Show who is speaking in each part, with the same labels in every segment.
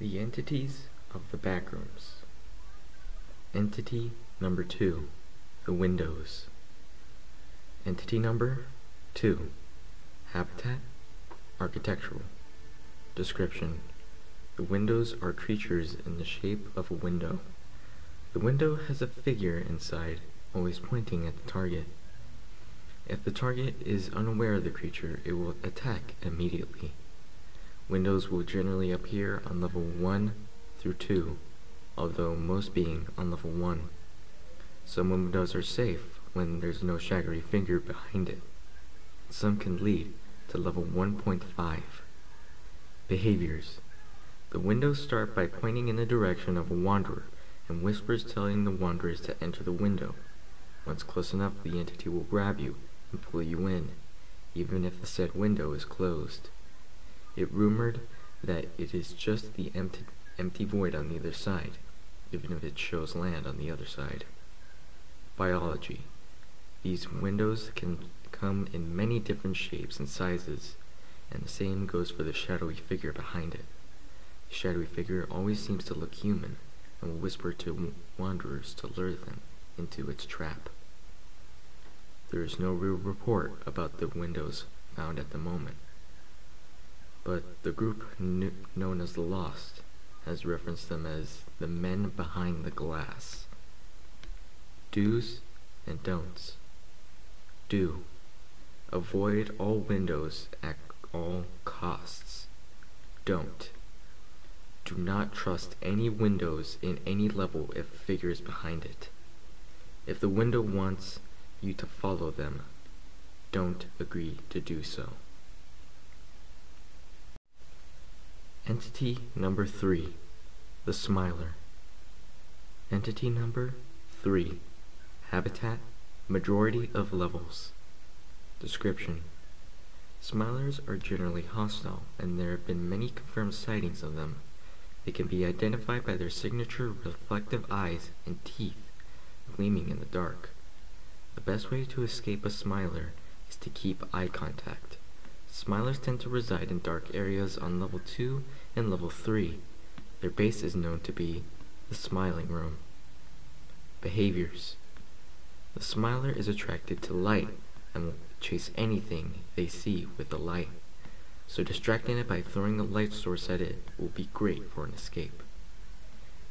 Speaker 1: The entities of the backrooms. Entity number two, the windows. Entity number two, habitat, architectural. Description. The windows are creatures in the shape of a window. The window has a figure inside, always pointing at the target. If the target is unaware of the creature, it will attack immediately. Windows will generally appear on level 1 through 2, although most being on level 1. Some windows are safe when there's no shaggy finger behind it. Some can lead to level 1.5. Behaviors The windows start by pointing in the direction of a wanderer and whispers telling the wanderers to enter the window. Once close enough, the entity will grab you and pull you in, even if the said window is closed. It rumored that it is just the empty, empty void on the other side, even if it shows land on the other side. Biology. These windows can come in many different shapes and sizes, and the same goes for the shadowy figure behind it. The shadowy figure always seems to look human, and will whisper to wanderers to lure them into its trap. There is no real report about the windows found at the moment, but the group known as the Lost has referenced them as the men behind the glass. Do's and don'ts. Do. Avoid all windows at all costs. Don't. Do not trust any windows in any level if a figure is behind it. If the window wants you to follow them, don't agree to do so. Entity number three, the Smiler. Entity number three, habitat, majority of levels. Description. Smilers are generally hostile, and there have been many confirmed sightings of them. They can be identified by their signature reflective eyes and teeth gleaming in the dark. The best way to escape a smiler is to keep eye contact. Smilers tend to reside in dark areas on level 2 and level 3. Their base is known to be the smiling room. Behaviors The smiler is attracted to light and will chase anything they see with the light so distracting it by throwing a light source at it will be great for an escape.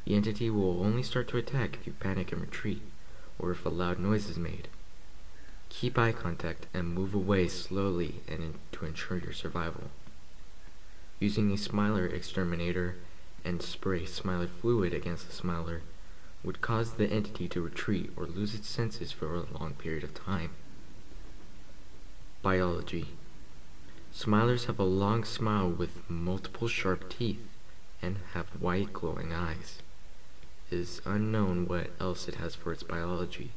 Speaker 1: The entity will only start to attack if you panic and retreat, or if a loud noise is made. Keep eye contact and move away slowly and in, to ensure your survival. Using a Smiler exterminator and spray Smiler fluid against the Smiler would cause the entity to retreat or lose its senses for a long period of time. Biology Smilers have a long smile with multiple sharp teeth and have white glowing eyes. It is unknown what else it has for its biology,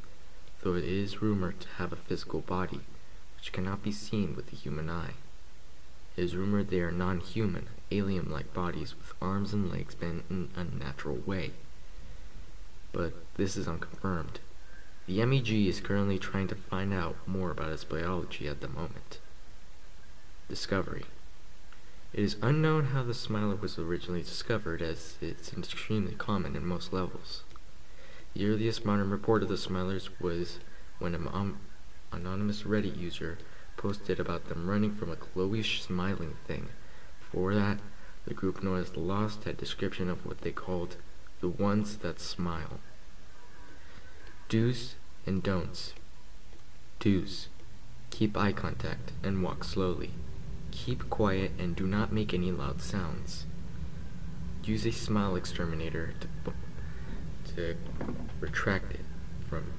Speaker 1: though it is rumored to have a physical body, which cannot be seen with the human eye. It is rumored they are non-human, alien-like bodies with arms and legs bent in an unnatural way. But this is unconfirmed. The MEG is currently trying to find out more about its biology at the moment. Discovery. It is unknown how the smiler was originally discovered, as it's extremely common in most levels. The earliest modern report of the smilers was when an anonymous Reddit user posted about them running from a glowish smiling thing. For that, the group the Lost had description of what they called the ones that smile. Do's and don'ts. Do's. Keep eye contact and walk slowly. Keep quiet and do not make any loud sounds. Use a smile exterminator to, to retract it from.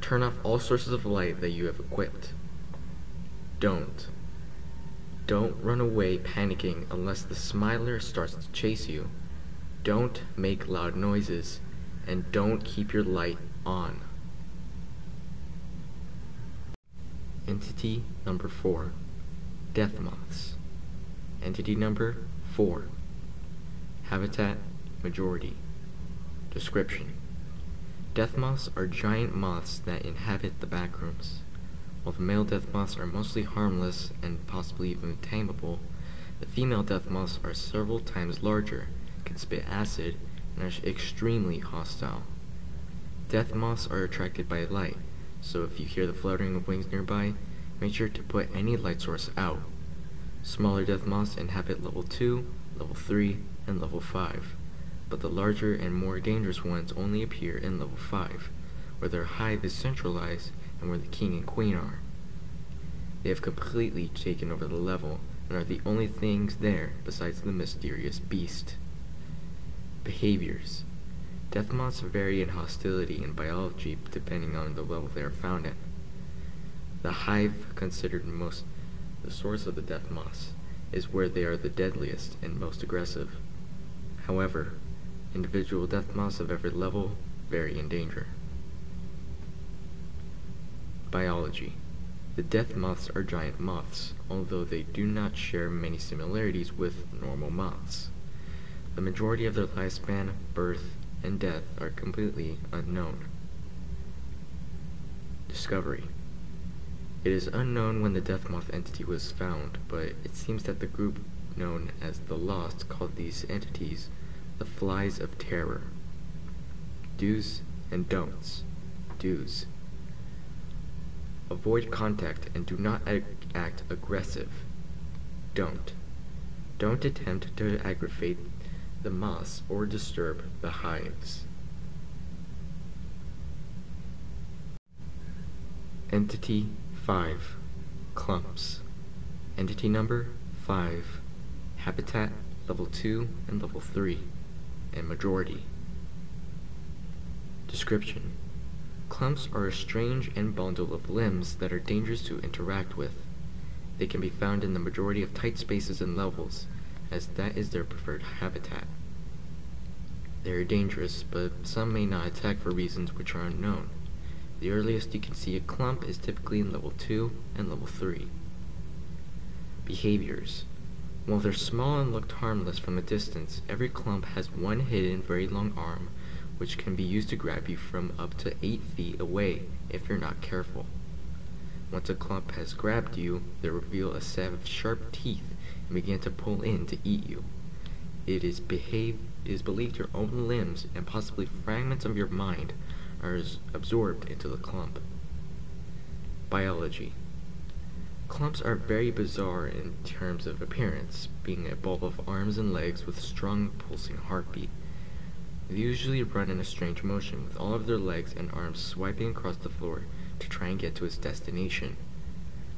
Speaker 1: Turn off all sources of light that you have equipped. Don't. Don't run away panicking unless the smiler starts to chase you. Don't make loud noises. And don't keep your light on. Entity number 4 Death moths. Entity number 4. Habitat majority. Description. Death moths are giant moths that inhabit the backrooms. While the male death moths are mostly harmless and possibly even tameable, The female death moths are several times larger, can spit acid, and are extremely hostile. Death moths are attracted by light, so if you hear the fluttering of wings nearby, make sure to put any light source out. Smaller death moths inhabit level 2, level 3, and level 5, but the larger and more dangerous ones only appear in level 5, where their hive is centralized and where the king and queen are. They have completely taken over the level and are the only things there besides the mysterious beast. Behaviors Death moths vary in hostility and biology depending on the level they are found at. The hive, considered most the source of the death moths, is where they are the deadliest and most aggressive. However, individual death moths of every level vary in danger. Biology The death moths are giant moths, although they do not share many similarities with normal moths. The majority of their lifespan, birth, and death are completely unknown. Discovery It is unknown when the death moth entity was found, but it seems that the group known as the Lost called these entities the Flies of Terror. Do's and don'ts. Do's. Avoid contact and do not ag act aggressive. Don't. Don't attempt to aggravate the moths or disturb the hives. Entity 5 Clumps Entity number 5 Habitat level 2 and level 3 and majority Description Clumps are a strange and bundle of limbs that are dangerous to interact with. They can be found in the majority of tight spaces and levels, as that is their preferred habitat. They are dangerous, but some may not attack for reasons which are unknown. The earliest you can see a clump is typically in level 2 and level 3. Behaviors While they're small and looked harmless from a distance, every clump has one hidden very long arm which can be used to grab you from up to 8 feet away if you're not careful. Once a clump has grabbed you, they reveal a set of sharp teeth and begin to pull in to eat you. It is, behave, it is believed your own limbs and possibly fragments of your mind are absorbed into the clump. Biology Clumps are very bizarre in terms of appearance, being a ball of arms and legs with strong pulsing heartbeat. They usually run in a strange motion, with all of their legs and arms swiping across the floor to try and get to its destination.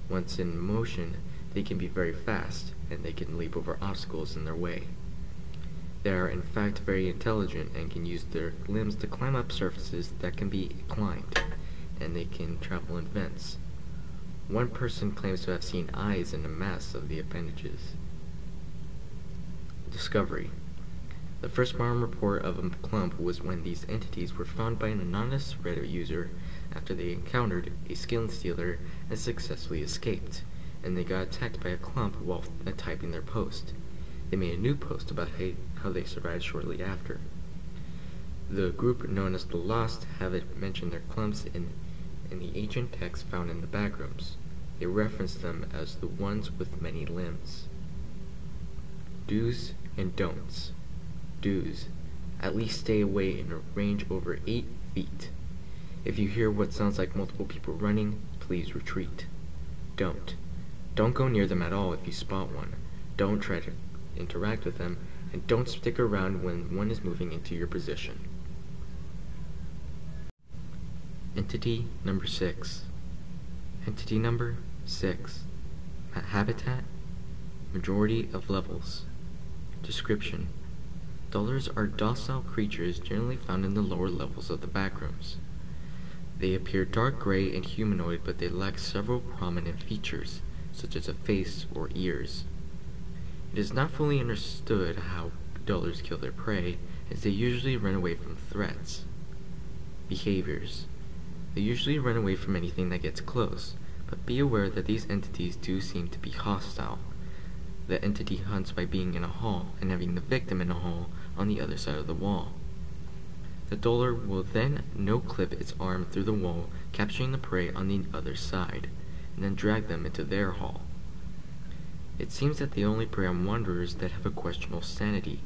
Speaker 1: Once in motion, they can be very fast, and they can leap over obstacles in their way. They are in fact very intelligent and can use their limbs to climb up surfaces that can be climbed, and they can travel in vents. One person claims to have seen eyes in a mass of the appendages. Discovery The first modern report of a clump was when these entities were found by an anonymous Reddit user after they encountered a skin stealer and successfully escaped, and they got attacked by a clump while uh, typing their post. They made a new post about how they survived shortly after. The group known as the Lost have mentioned their clumps in, in the ancient texts found in the backrooms. They reference them as the ones with many limbs. Do's and don'ts. Do's. At least stay away in a range over 8 feet. If you hear what sounds like multiple people running, please retreat. Don't. Don't go near them at all if you spot one. Don't try to interact with them, and don't stick around when one is moving into your position. Entity number 6. Entity number 6. Habitat Majority of levels. Description Dullers are docile creatures generally found in the lower levels of the backrooms. They appear dark gray and humanoid, but they lack several prominent features, such as a face or ears. It is not fully understood how dullers kill their prey, as they usually run away from threats. Behaviors. They usually run away from anything that gets close, but be aware that these entities do seem to be hostile. The entity hunts by being in a hall and having the victim in a hall on the other side of the wall. The duller will then no-clip its arm through the wall, capturing the prey on the other side, and then drag them into their hall. It seems that they only prey on wanderers that have a questionable sanity.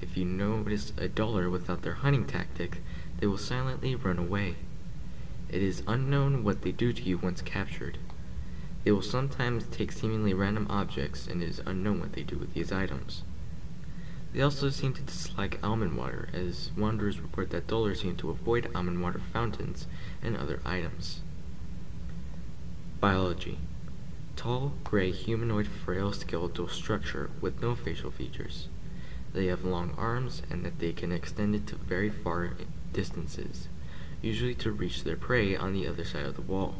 Speaker 1: If you notice a duller without their hunting tactic, they will silently run away. It is unknown what they do to you once captured. They will sometimes take seemingly random objects, and it is unknown what they do with these items. They also seem to dislike almond water, as wanderers report that dullers seem to avoid almond water fountains and other items. Biology Tall, gray, humanoid, frail skeletal structure with no facial features. They have long arms and that they can extend it to very far distances, usually to reach their prey on the other side of the wall.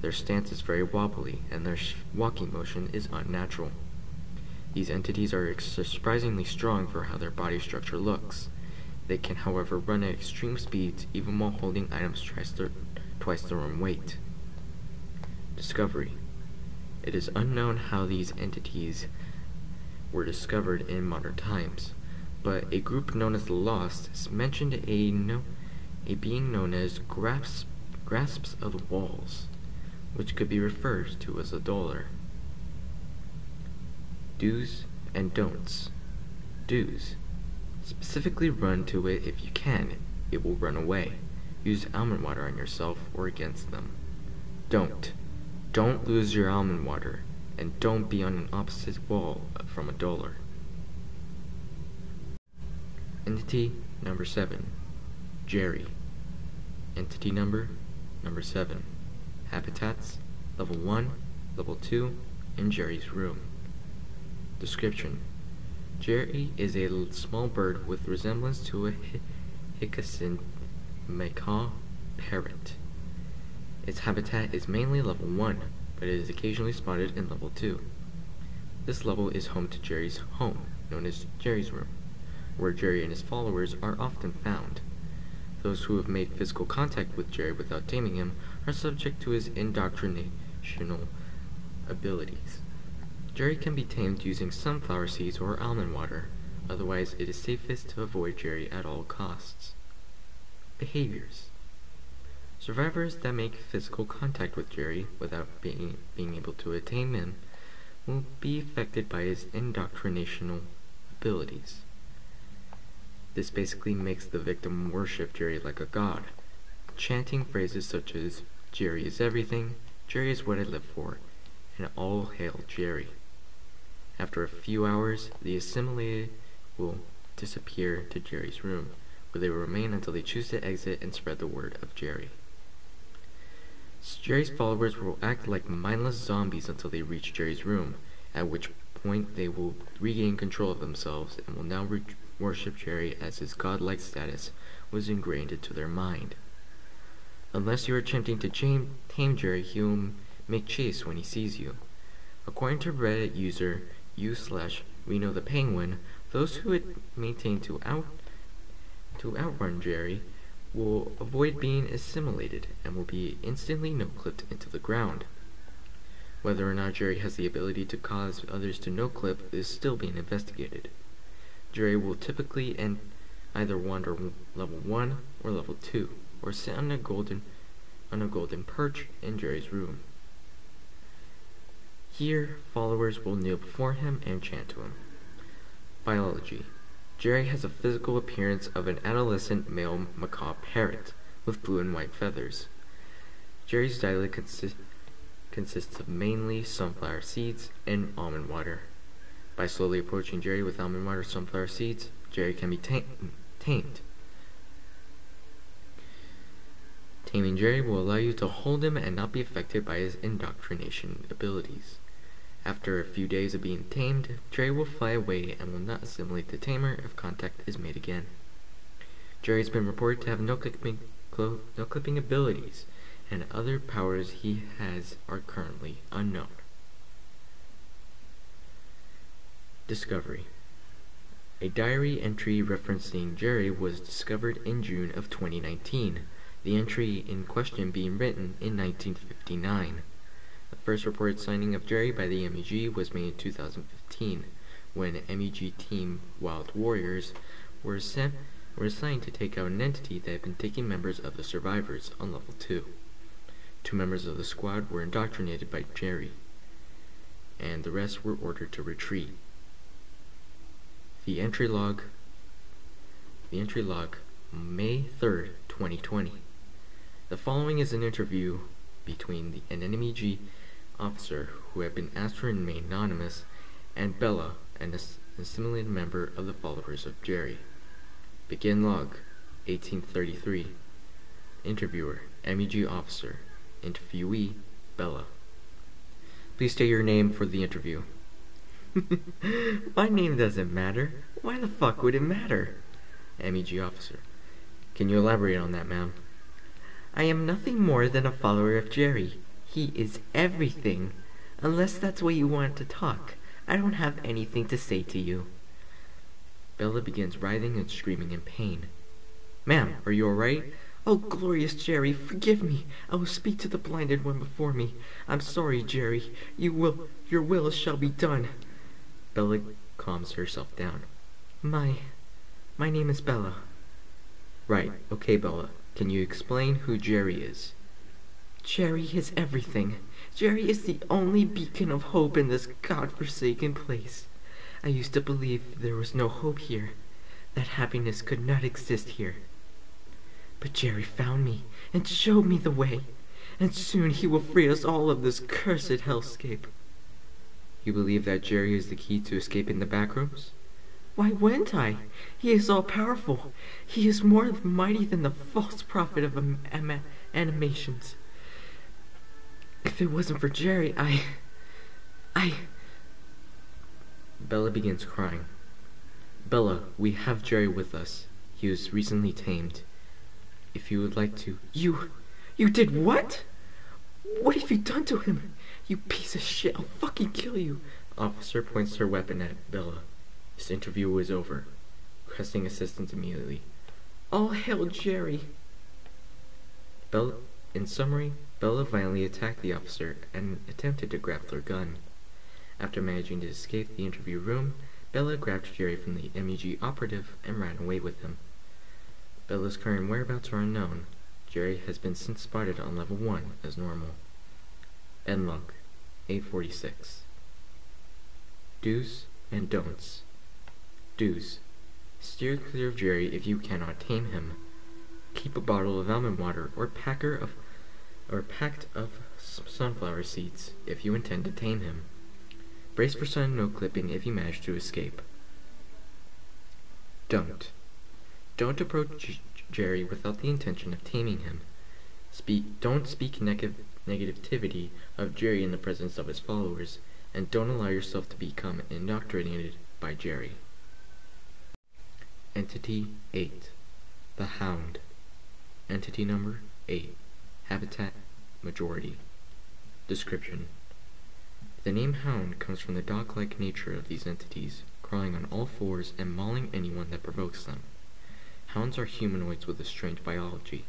Speaker 1: Their stance is very wobbly, and their walking motion is unnatural. These entities are surprisingly strong for how their body structure looks. They can, however, run at extreme speeds even while holding items twice their, twice their own weight. Discovery It is unknown how these entities were discovered in modern times, but a group known as the Lost mentioned a, a being known as grasp, Grasps of the Walls which could be referred to as a duller. Do's and don'ts. Do's. Specifically run to it if you can. It will run away. Use almond water on yourself or against them. Don't. Don't lose your almond water. And don't be on an opposite wall from a duller. Entity number 7. Jerry. Entity number number 7. Habitats, Level 1, Level 2, and Jerry's room. Description Jerry is a small bird with resemblance to a Hyacinth macaw parrot. Its habitat is mainly level 1, but it is occasionally spotted in level 2. This level is home to Jerry's home, known as Jerry's room, where Jerry and his followers are often found. Those who have made physical contact with Jerry without taming him are subject to his indoctrinational abilities. Jerry can be tamed using sunflower seeds or almond water, otherwise it is safest to avoid Jerry at all costs. Behaviors Survivors that make physical contact with Jerry without being, being able to attain him will be affected by his indoctrinational abilities. This basically makes the victim worship Jerry like a god, chanting phrases such as, Jerry is everything, Jerry is what I live for, and all hail Jerry. After a few hours, the assimilated will disappear to Jerry's room, where they will remain until they choose to exit and spread the word of Jerry. Jerry's followers will act like mindless zombies until they reach Jerry's room, at which point they will regain control of themselves and will now worship Jerry as his godlike status was ingrained into their mind. Unless you are attempting to tame Jerry, he will make chase when he sees you. According to Reddit user u slash we know the penguin, those who maintain to out to outrun Jerry will avoid being assimilated and will be instantly no-clipped into the ground. Whether or not Jerry has the ability to cause others to no-clip is still being investigated. Jerry will typically end either wander level 1 or level 2, or sit on a golden on a golden perch in Jerry's room. Here, followers will kneel before him and chant to him. Biology Jerry has a physical appearance of an adolescent male macaw parrot with blue and white feathers. Jerry's diet consi consists of mainly sunflower seeds and almond water. By slowly approaching Jerry with almond water sunflower seeds, Jerry can be tamed. Taming Jerry will allow you to hold him and not be affected by his indoctrination abilities. After a few days of being tamed, Jerry will fly away and will not assimilate the tamer if contact is made again. Jerry has been reported to have no clipping, no clipping abilities, and other powers he has are currently unknown. Discovery A diary entry referencing Jerry was discovered in June of 2019, the entry in question being written in 1959. The first reported signing of Jerry by the MEG was made in 2015, when MEG team Wild Warriors were, sent, were assigned to take out an entity that had been taking members of the survivors on level 2. Two members of the squad were indoctrinated by Jerry. and the rest were ordered to retreat. The entry log the entry log May 3rd, 2020. The following is an interview between the, NMEG officer who had been asked to remain anonymous and Bella, an assimilated member of the followers of Jerry. Begin log 1833. Interviewer MEG officer. Interviewee Bella. Please state your name for the interview. My name doesn't matter. Why the fuck would it matter? MEG officer. Can you elaborate on that, ma'am?
Speaker 2: I am nothing more than a follower of Jerry. He is everything. Unless that's why you want to talk, I don't have anything to say to you.
Speaker 1: Bella begins writhing and screaming in pain.
Speaker 2: Ma'am, are you alright? Oh, glorious Jerry, forgive me. I will speak to the blinded one before me. I'm sorry, Jerry. You will, your will shall be done.
Speaker 1: Bella calms herself down.
Speaker 2: My, my name is Bella.
Speaker 1: Right, okay, Bella. Can you explain who Jerry is?
Speaker 2: Jerry is everything. Jerry is the only beacon of hope in this god-forsaken place. I used to believe there was no hope here, that happiness could not exist here. But Jerry found me and showed me the way, and soon he will free us all of this cursed hellscape.
Speaker 1: You believe that Jerry is the key to escaping the back rooms?
Speaker 2: Why wouldn't I? He is all powerful. He is more mighty than the false prophet of animations. If it wasn't for Jerry, I. I.
Speaker 1: Bella begins crying. Bella, we have Jerry with us. He was recently tamed. If you would like to.
Speaker 2: You. You did what? What have you done to him? You piece of shit. I'll fucking kill you.
Speaker 1: Officer points her weapon at Bella. This interview is over. Requesting assistance immediately.
Speaker 2: All hail Jerry.
Speaker 1: Bella, in summary, Bella violently attacked the officer and attempted to grab their gun. After managing to escape the interview room, Bella grabbed Jerry from the MEG operative and ran away with him. Bella's current whereabouts are unknown. Jerry has been since spotted on level 1 as normal. End log 846. Do's and don'ts. Do's. Steer clear of Jerry if you cannot tame him. Keep a bottle of almond water or packer of or packed of sunflower seeds if you intend to tame him. Brace for sudden no clipping if you manage to escape. Don't. Don't approach Jerry without the intention of taming him. Speak. Don't speak neg negativity of Jerry in the presence of his followers, and don't allow yourself to become indoctrinated by Jerry. Entity 8. The Hound. Entity number 8. Habitat Majority. Description. The name Hound comes from the dog-like nature of these entities, crawling on all fours and mauling anyone that provokes them. Hounds are humanoids with a strange biology,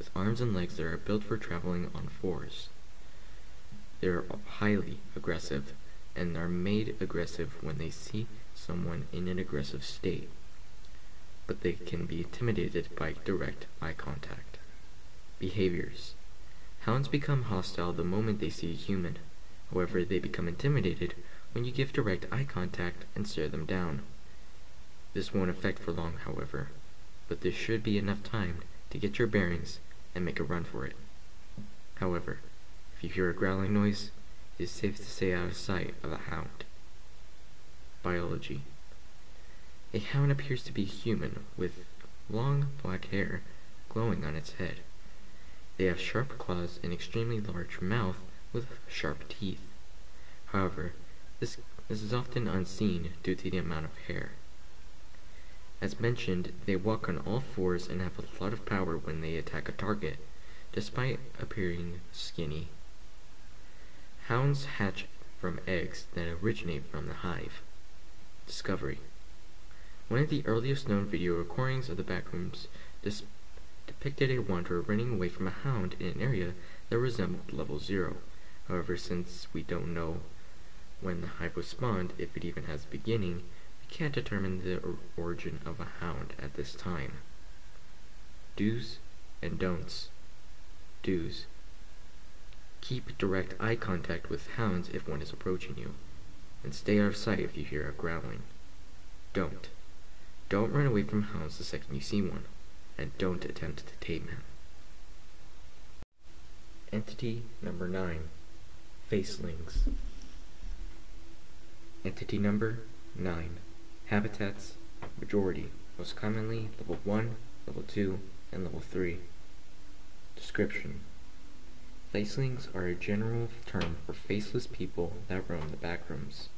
Speaker 1: with arms and legs that are built for traveling on fours. They are highly aggressive, and are made aggressive when they see someone in an aggressive state, but they can be intimidated by direct eye contact. Behaviors Hounds become hostile the moment they see a human. However, they become intimidated when you give direct eye contact and stare them down. This won't affect for long, however but this should be enough time to get your bearings and make a run for it. However, if you hear a growling noise, it is safe to stay out of sight of a hound. Biology A hound appears to be human with long black hair glowing on its head. They have sharp claws and extremely large mouth with sharp teeth. However, this, this is often unseen due to the amount of hair. As mentioned, they walk on all fours and have a lot of power when they attack a target, despite appearing skinny. Hounds hatch from eggs that originate from the hive. Discovery One of the earliest known video recordings of the backrooms depicted a wanderer running away from a hound in an area that resembled level 0. However, since we don't know when the hive was spawned, if it even has a beginning, can't determine the origin of a hound at this time. Do's and don'ts. Do's. Keep direct eye contact with hounds if one is approaching you. and stay out of sight if you hear a growling. Don't. Don't run away from hounds the second you see one, and don't attempt to tame him. Entity number 9 Facelings. Entity number 9 Habitats Majority, most commonly level 1, level 2, and level 3. Description Facelings are a general term for faceless people that roam the backrooms.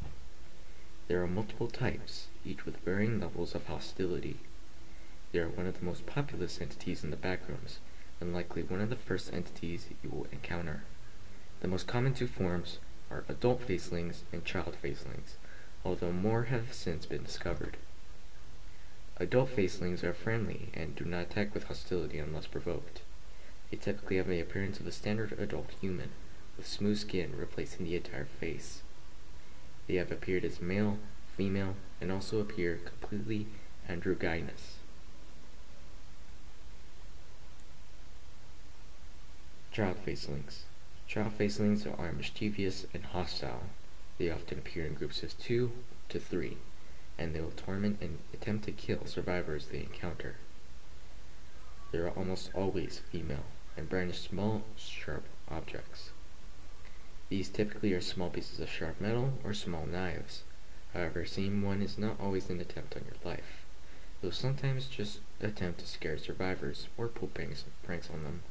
Speaker 1: There are multiple types, each with varying levels of hostility. They are one of the most populous entities in the backrooms, and likely one of the first entities you will encounter. The most common two forms are adult facelings and child facelings, although more have since been discovered. Adult facelings are friendly and do not attack with hostility unless provoked. They typically have the appearance of a standard adult human, with smooth skin replacing the entire face. They have appeared as male, female, and also appear completely androgynous. Child facelings. Child facelings are mischievous and hostile. They often appear in groups of two to three, and they will torment and attempt to kill survivors they encounter. They are almost always female and brandish small, sharp objects. These typically are small pieces of sharp metal or small knives. However, seeing one is not always an attempt on your life. They'll sometimes just attempt to scare survivors or pull pranks, on them.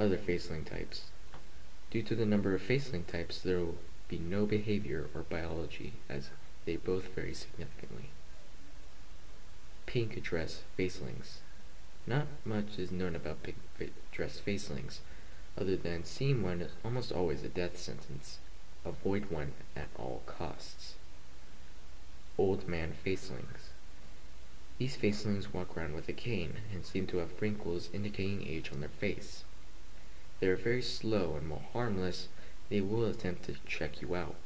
Speaker 1: Other faceling types. Due to the number of faceling types, there be no behavior or biology, as they both vary significantly. Pink dress facelings. Not much is known about pink dress facelings, other than seeing one is almost always a death sentence. Avoid one at all costs. Old man facelings. These facelings walk around with a cane and seem to have wrinkles indicating age on their face. They are very slow and more harmless, they will attempt to check you out.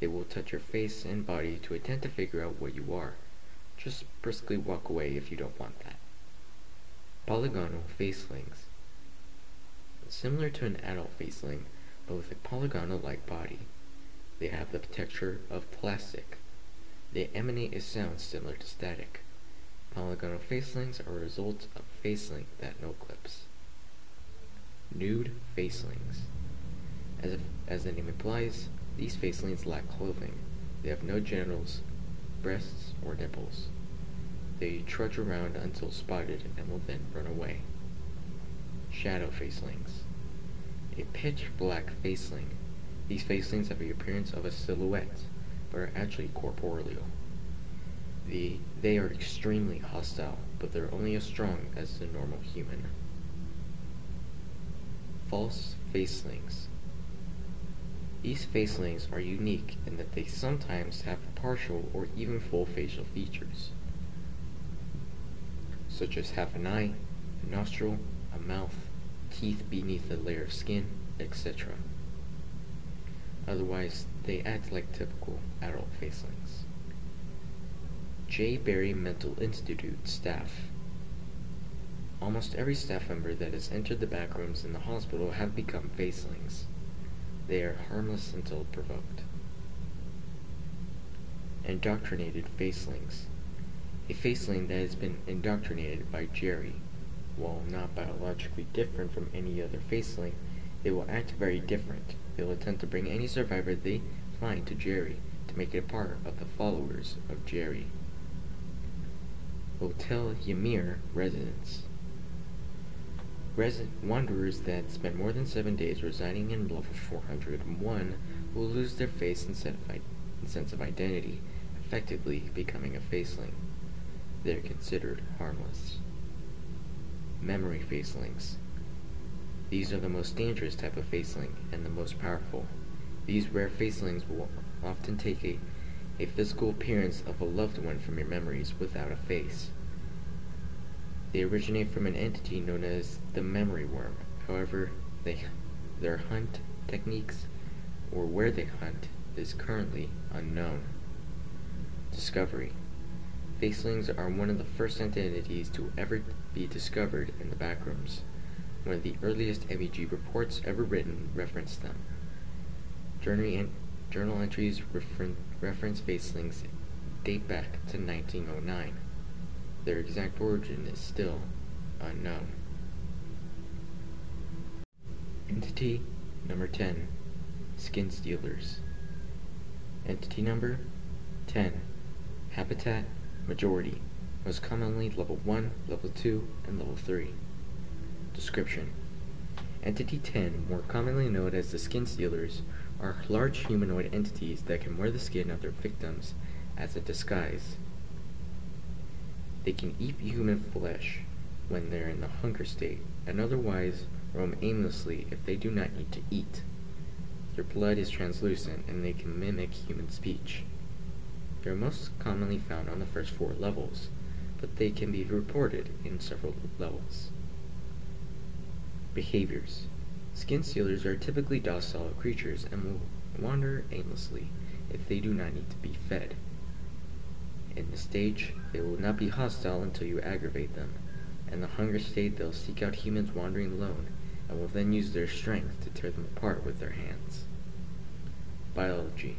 Speaker 1: They will touch your face and body to attempt to figure out what you are. Just briskly walk away if you don't want that. Polygonal facelings. Similar to an adult faceling, but with a polygonal-like body. They have the texture of plastic. They emanate a sound similar to static. Polygonal facelings are a result of faceling that no clips. Nude facelings. As, if, as the name implies, these facelings lack clothing. They have no genitals, breasts, or nipples. They trudge around until spotted and will then run away. Shadow facelings. A pitch black faceling. These facelings have the appearance of a silhouette, but are actually corporeal. The, they are extremely hostile, but they're only as strong as the normal human. False facelings. These facelings are unique in that they sometimes have partial or even full facial features such as half an eye, a nostril, a mouth, teeth beneath a layer of skin, etc. Otherwise, they act like typical adult facelings. J. Berry Mental Institute staff. Almost every staff member that has entered the backrooms in the hospital have become facelings. They are harmless until provoked. Indoctrinated facelings a faceling that has been indoctrinated by Jerry. While not biologically different from any other faceling, they will act very different. They will attempt to bring any survivor they find to Jerry to make it a part of the followers of Jerry. Hotel Ymir residents. Resident wanderers that spend more than seven days residing in level 401 will lose their face and sense of identity, effectively becoming a faceling they're considered harmless. Memory facelings. These are the most dangerous type of faceling and the most powerful. These rare facelings will often take a, a physical appearance of a loved one from your memories without a face. They originate from an entity known as the memory worm. However, they, their hunt techniques or where they hunt is currently unknown. Discovery Facelings are one of the first entities to ever be discovered in the backrooms. One of the earliest MEG reports ever written referenced them. Journey, Journal entries refer reference facelings date back to 1909. Their exact origin is still unknown. Entity number 10 Skin Stealers. Entity number 10 Habitat Majority. Most commonly level 1, level 2, and level 3. Description Entity 10, more commonly known as the Skin Stealers, are large humanoid entities that can wear the skin of their victims as a disguise. They can eat human flesh when they're in the hunger state, and otherwise roam aimlessly if they do not need to eat. Their blood is translucent and they can mimic human speech. They are most commonly found on the first four levels, but they can be reported in several levels. Behaviors Skin stealers are typically docile creatures and will wander aimlessly if they do not need to be fed. In the stage, they will not be hostile until you aggravate them. In the hunger state, they'll seek out humans wandering alone and will then use their strength to tear them apart with their hands. Biology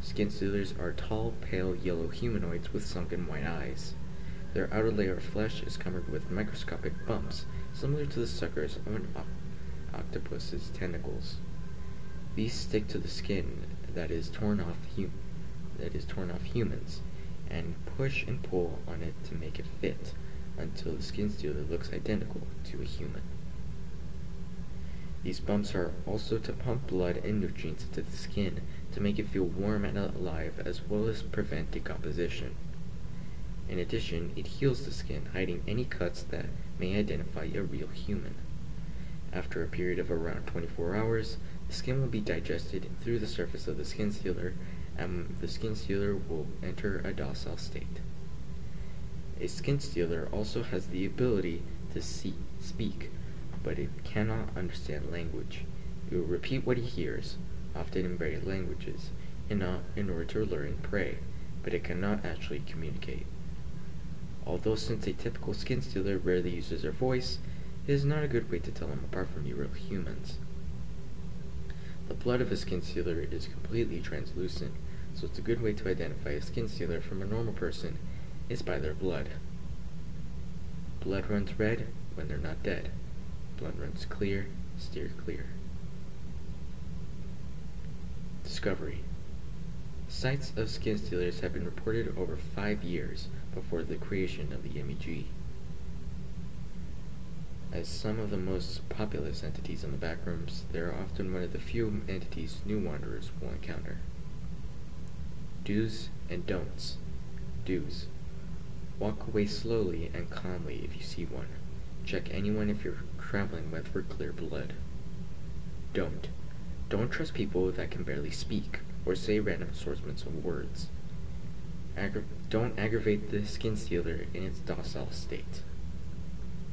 Speaker 1: Skin stealers are tall, pale yellow humanoids with sunken white eyes. Their outer layer of flesh is covered with microscopic bumps, similar to the suckers of an octopus's tentacles. These stick to the skin that is torn off that is torn off humans, and push and pull on it to make it fit until the skin stealer looks identical to a human. These bumps are also to pump blood and nutrients into the skin to make it feel warm and alive as well as prevent decomposition. In addition, it heals the skin, hiding any cuts that may identify a real human. After a period of around 24 hours, the skin will be digested through the surface of the skin stealer and the skin stealer will enter a docile state. A skin stealer also has the ability to see, speak, but it cannot understand language. It will repeat what it hears, often in various languages, in, a, in order to in prey, but it cannot actually communicate. Although since a typical skin stealer rarely uses their voice, it is not a good way to tell them apart from real humans. The blood of a skin stealer is completely translucent, so it's a good way to identify a skin stealer from a normal person is by their blood. Blood runs red when they're not dead. Blood runs clear, steer clear. Discovery Sights of skin stealers have been reported over five years before the creation of the MEG. As some of the most populous entities in the backrooms, they are often one of the few entities new wanderers will encounter. Do's and don'ts. Do's. Walk away slowly and calmly if you see one. Check anyone if you're traveling with for clear blood. Don't. Don't trust people that can barely speak or say random assortments of words. Aggra don't aggravate the skin stealer in its docile state.